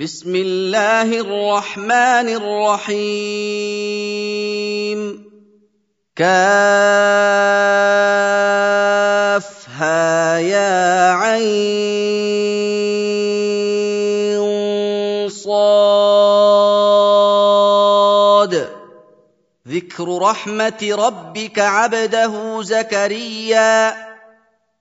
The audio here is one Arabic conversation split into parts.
بسم الله الرحمن الرحيم. كافها يا عين صاد. ذكر رحمة ربك عبده زكريا.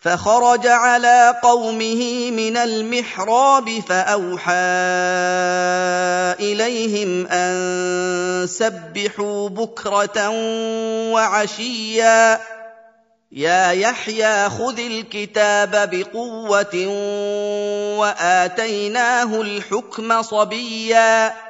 فخرج على قومه من المحراب فأوحى إليهم أن سبحوا بكرة وعشيا. يا يحيى خذ الكتاب بقوة وآتيناه الحكم صبيا.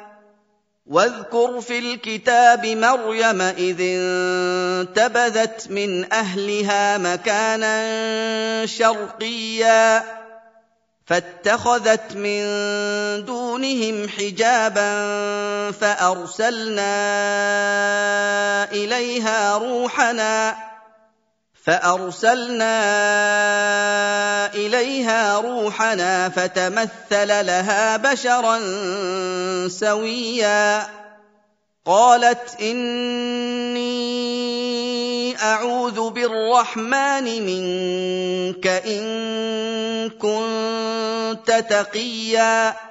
واذكر في الكتاب مريم إذ انتبذت من أهلها مكانا شرقيا فاتخذت من دونهم حجابا فأرسلنا إليها روحنا. فأرسلنا إليها روحنا فتمثل لها بشرا سويا. قالت إني أعوذ بالرحمن منك إن كنت تقيا.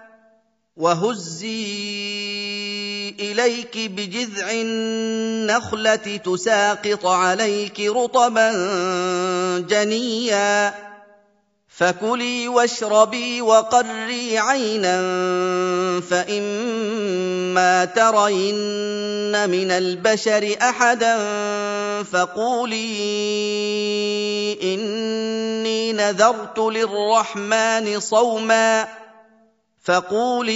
وهزي إليك بجذع النخلة تساقط عليك رطبا جنيا. فكلي واشربي وقري عينا فإما ترين من البشر احدا فقولي إني نذرت للرحمن صوما. فقولي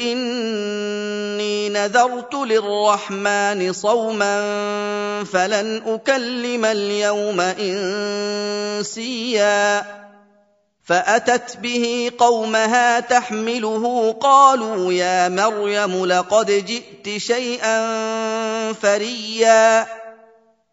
اني نذرت للرحمن صوما فلن اكلم اليوم انسيا فاتت به قومها تحمله قالوا يا مريم لقد جئت شيئا فريا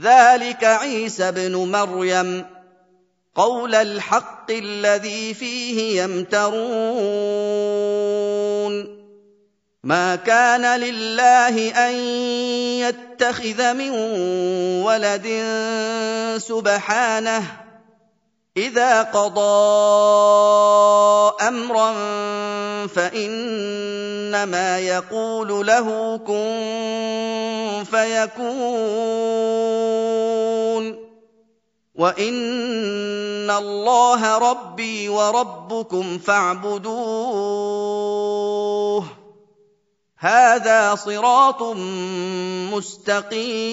ذلك عيسى ابن مريم. قول الحق الذي فيه يمترون. ما كان لله أن يتخذ من ولد سبحانه إذا قضى أمرا فإنما يقول له كن فيكون. وإن الله ربي وربكم فاعبدوه. هذا صراط مستقيم.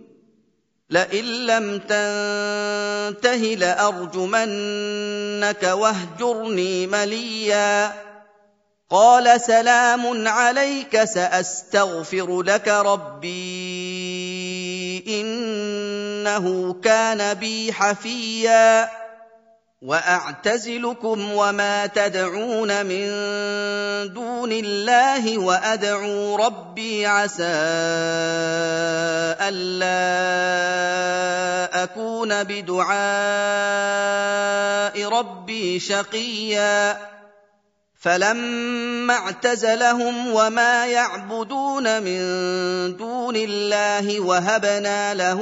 لئن لم تنته لأرجمنك واهجرني مليا. قال سلام عليك سأستغفر لك ربي إنه كان بي حفيا. واعتزلكم وما تدعون من دون الله وادعو ربي عسى الا اكون بدعاء ربي شقيا فلما اعتزلهم وما يعبدون من دون الله وهبنا له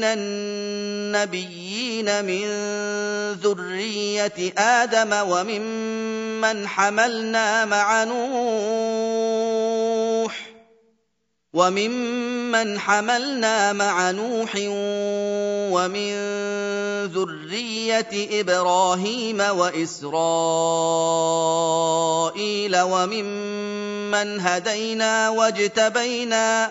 من النبيين من ذرية آدم وممن حملنا مع نوح وممن حملنا مع نوح ومن ذرية إبراهيم وإسرائيل وممن هدينا واجتبينا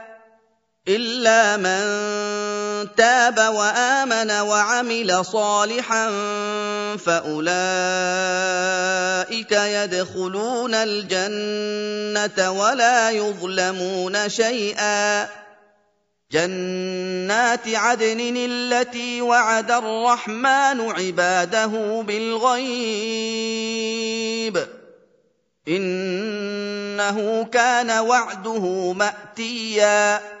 الا من تاب وامن وعمل صالحا فاولئك يدخلون الجنه ولا يظلمون شيئا. جنات عدن التي وعد الرحمن عباده بالغيب. انه كان وعده ماتيا.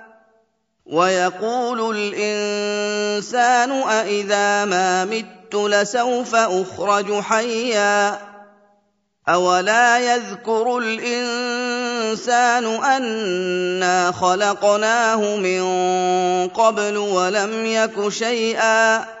ويقول الإنسان أإذا ما مت لسوف أخرج حيا أولا يذكر الإنسان أنا خلقناه من قبل ولم يك شيئا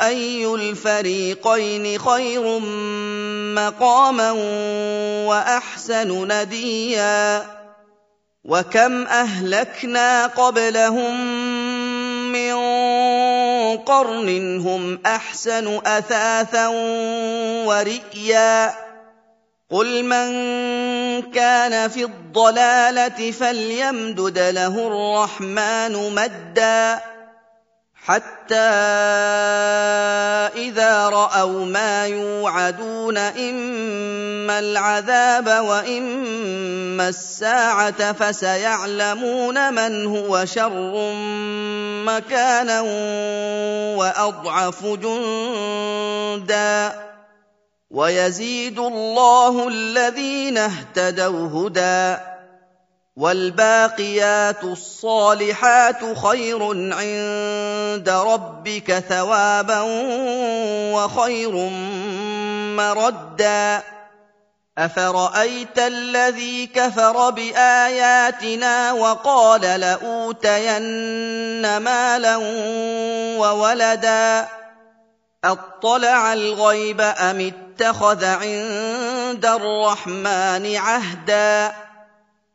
أي الفريقين خير مقاما وأحسن نديا وكم أهلكنا قبلهم من قرن هم أحسن أثاثا ورئيا قل من كان في الضلالة فليمدد له الرحمن مدا حتى إذا رأوا ما يوعدون إما العذاب وإما الساعة فسيعلمون من هو شر مكانا وأضعف جندا. ويزيد الله الذين اهتدوا هدى. والباقيات الصالحات خير عند ربك ثوابا وخير مردا. أفرأيت الذي كفر بآياتنا وقال لأوتين مالا وولدا؟ أطلع الغيب أم اتخذ عند الرحمن عهدا؟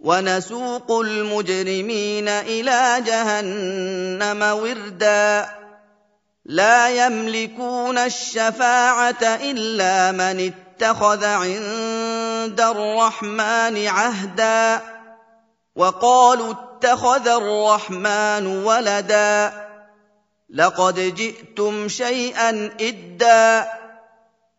ونسوق المجرمين إلى جهنم وردا. لا يملكون الشفاعة إلا من اتخذ عند الرحمن عهدا. وقالوا اتخذ الرحمن ولدا. لقد جئتم شيئا إدا.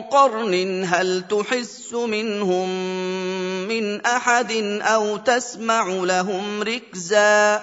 قرن هل تحس منهم من أحد أو تسمع لهم ركزا